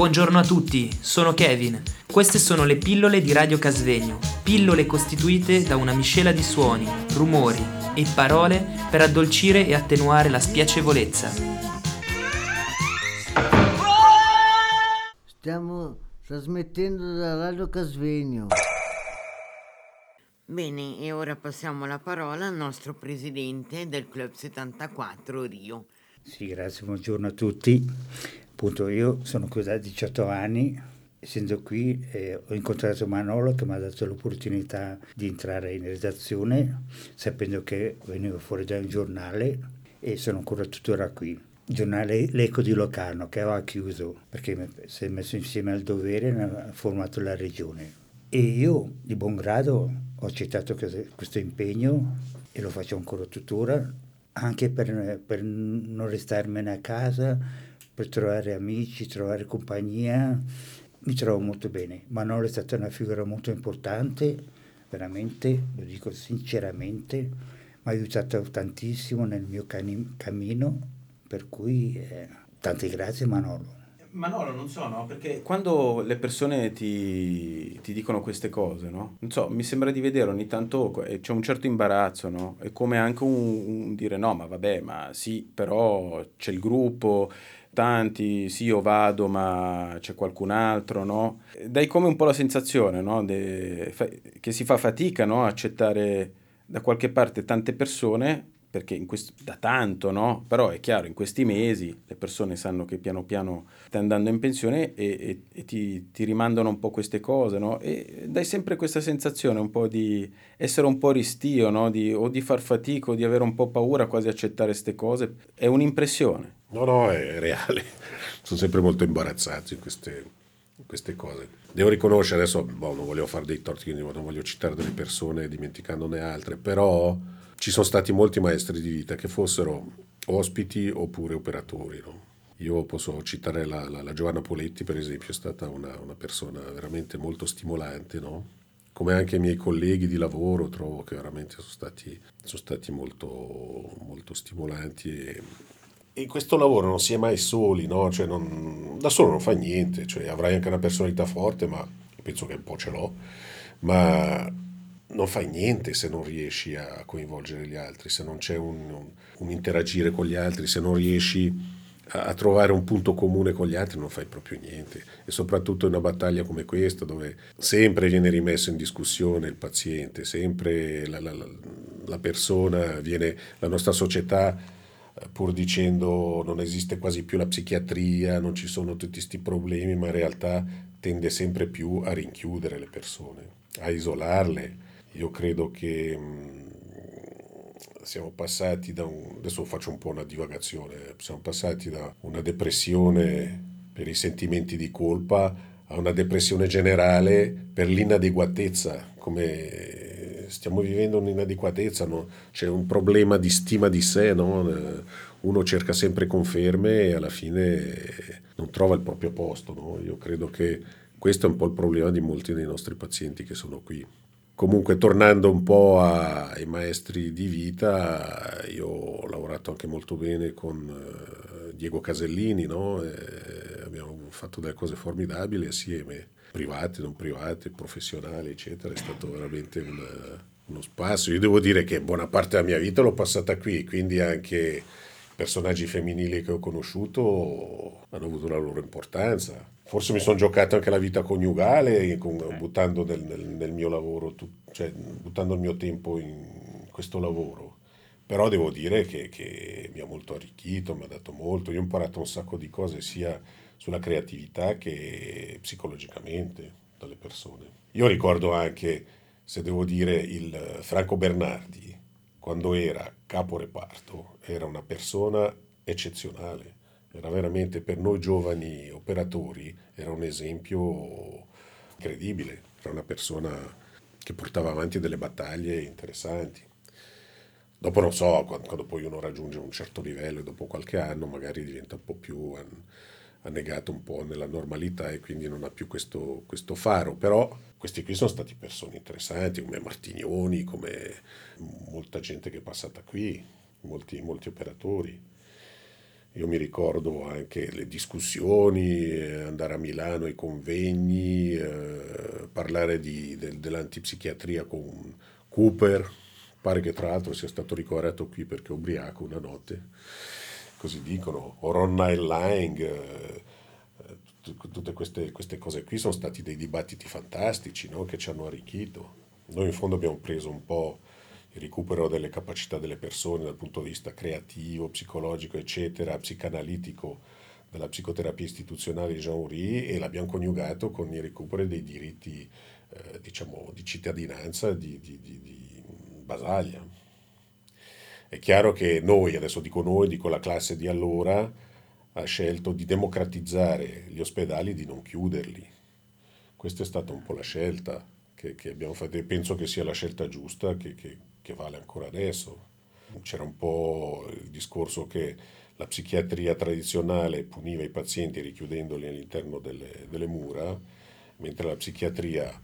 Buongiorno a tutti, sono Kevin. Queste sono le pillole di Radio Casvegno, pillole costituite da una miscela di suoni, rumori e parole per addolcire e attenuare la spiacevolezza. Stiamo trasmettendo da Radio Casvegno. Bene, e ora passiamo la parola al nostro presidente del Club 74 Rio. Sì, grazie, buongiorno a tutti. Appunto, io sono qui da 18 anni, essendo qui eh, ho incontrato Manolo che mi ha dato l'opportunità di entrare in redazione, sapendo che venivo fuori da un giornale e sono ancora tuttora qui. Il giornale L'Eco di Locarno che aveva chiuso perché si è messo insieme al dovere e ha formato la regione. E io di buon grado ho accettato questo impegno e lo faccio ancora tuttora, anche per, per non restarmene a casa, per trovare amici, trovare compagnia. Mi trovo molto bene. Manolo è stata una figura molto importante, veramente, lo dico sinceramente, mi ha aiutato tantissimo nel mio cani- cammino, per cui eh, tante grazie Manolo. Manolo, non so, no? Perché quando le persone ti, ti dicono queste cose, no? Non so, mi sembra di vedere ogni tanto, eh, c'è un certo imbarazzo, no? È come anche un, un dire no, ma vabbè, ma sì, però c'è il gruppo, tanti, sì, io vado, ma c'è qualcun altro, no? Dai come un po' la sensazione, no? De, che si fa fatica, no? Accettare da qualche parte tante persone perché questo, da tanto, no? Però è chiaro, in questi mesi le persone sanno che piano piano stai andando in pensione e, e, e ti, ti, rimandano un po' queste cose, no? E dai sempre questa sensazione un po' di essere un po' ristio, no? Di, o di far fatica o di avere un po' paura quasi a accettare queste cose. È un'impressione. No, no, è reale. Sono sempre molto imbarazzato in queste, in queste cose. Devo riconoscere, adesso boh, non voglio fare dei torti, non voglio citare delle persone dimenticandone altre, però ci sono stati molti maestri di vita che fossero ospiti oppure operatori. No? Io posso citare la, la, la, Giovanna Poletti, per esempio, è stata una, una persona veramente molto stimolante, no? come anche i miei colleghi di lavoro, trovo che veramente sono stati, sono stati molto, molto stimolanti. E, e, questo lavoro non si è mai soli, no? cioè non, da solo non fa niente, cioè avrai anche una personalità forte, ma penso che un po' ce l'ho, ma non fai niente se non riesci a coinvolgere gli altri, se non c'è un, un, un interagire con gli altri, se non riesci a, a, trovare un punto comune con gli altri, non fai proprio niente. E soprattutto in una battaglia come questa, dove sempre viene rimesso in discussione il paziente, sempre la, la, la persona, viene, la nostra società pur dicendo non esiste quasi più la psichiatria, non ci sono tutti questi problemi, ma in realtà tende sempre più a rinchiudere le persone, a isolarle. Io credo che mh, siamo passati da un... adesso faccio un po' una divagazione, siamo passati da una depressione per i sentimenti di colpa a una depressione generale per l'inadeguatezza, come stiamo vivendo un'inadeguatezza, no? c'è un problema di stima di sé, no? uno cerca sempre conferme e alla fine non trova il proprio posto. No? Io credo che questo è un po' il problema di molti dei nostri pazienti che sono qui. Comunque, tornando un po' ai maestri di vita, io ho lavorato anche molto bene con eh, Diego Casellini, no? abbiamo fatto delle cose formidabili assieme, private, non private, professionali, eccetera. È stato veramente un, uno spazio. Io devo dire che buona parte della mia vita l'ho passata qui, quindi anche personaggi femminili che ho conosciuto hanno avuto la loro importanza. Forse mi sono giocato anche la vita coniugale, con, buttando nel, nel, nel, mio lavoro, cioè buttando il mio tempo in questo lavoro. Però devo dire che, che mi ha molto arricchito, mi ha dato molto. Io ho imparato un sacco di cose sia sulla creatività che psicologicamente dalle persone. Io ricordo anche, se devo dire, il Franco Bernardi, quando era capo reparto, era una persona eccezionale, era veramente per noi giovani operatori, era un esempio incredibile, era una persona che portava avanti delle battaglie interessanti. Dopo non so, quando, quando poi uno raggiunge un certo livello e dopo qualche anno magari diventa un po' più annegato un po' nella normalità e quindi non ha più questo, questo faro, però questi qui sono stati persone interessanti come Martignoni, come molta gente che è passata qui, molti, molti operatori. Io mi ricordo anche le discussioni, eh, andare a Milano ai convegni, eh, parlare di, del, dell'antipsichiatria con Cooper, pare che tra l'altro sia stato ricoverato qui perché ubriaco una notte, così dicono, o Ron Lang, eh, tutte queste, queste, cose qui sono stati dei dibattiti fantastici no? che ci hanno arricchito. Noi in fondo abbiamo preso un po' il recupero delle capacità delle persone dal punto di vista creativo, psicologico, eccetera, psicanalitico della psicoterapia istituzionale di Jean Uri e l'abbiamo coniugato con il recupero dei diritti eh, diciamo, di cittadinanza di, di, di, di Basaglia. È chiaro che noi, adesso dico noi, dico la classe di allora, ha scelto di democratizzare gli ospedali, di non chiuderli. Questa è stata un po' la scelta che, che abbiamo fatto e penso che sia la scelta giusta che, che, che vale ancora adesso. C'era un po' il discorso che la psichiatria tradizionale puniva i pazienti richiudendoli all'interno delle, delle mura, mentre la psichiatria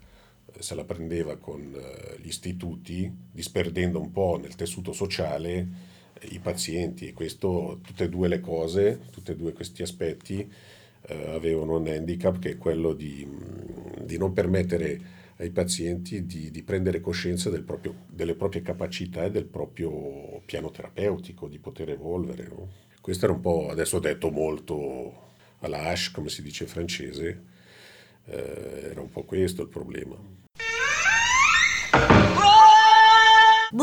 se la prendeva con eh, gli istituti, disperdendo un po' nel tessuto sociale i pazienti questo, tutte e due le cose, tutti e due questi aspetti eh, avevano un handicap che è quello di, di non permettere ai pazienti di, di prendere coscienza del proprio, delle proprie capacità e del proprio piano terapeutico, di poter evolvere. No? Questo era un po', adesso ho detto molto alla hash, come si dice in francese, eh, era un po' questo il problema.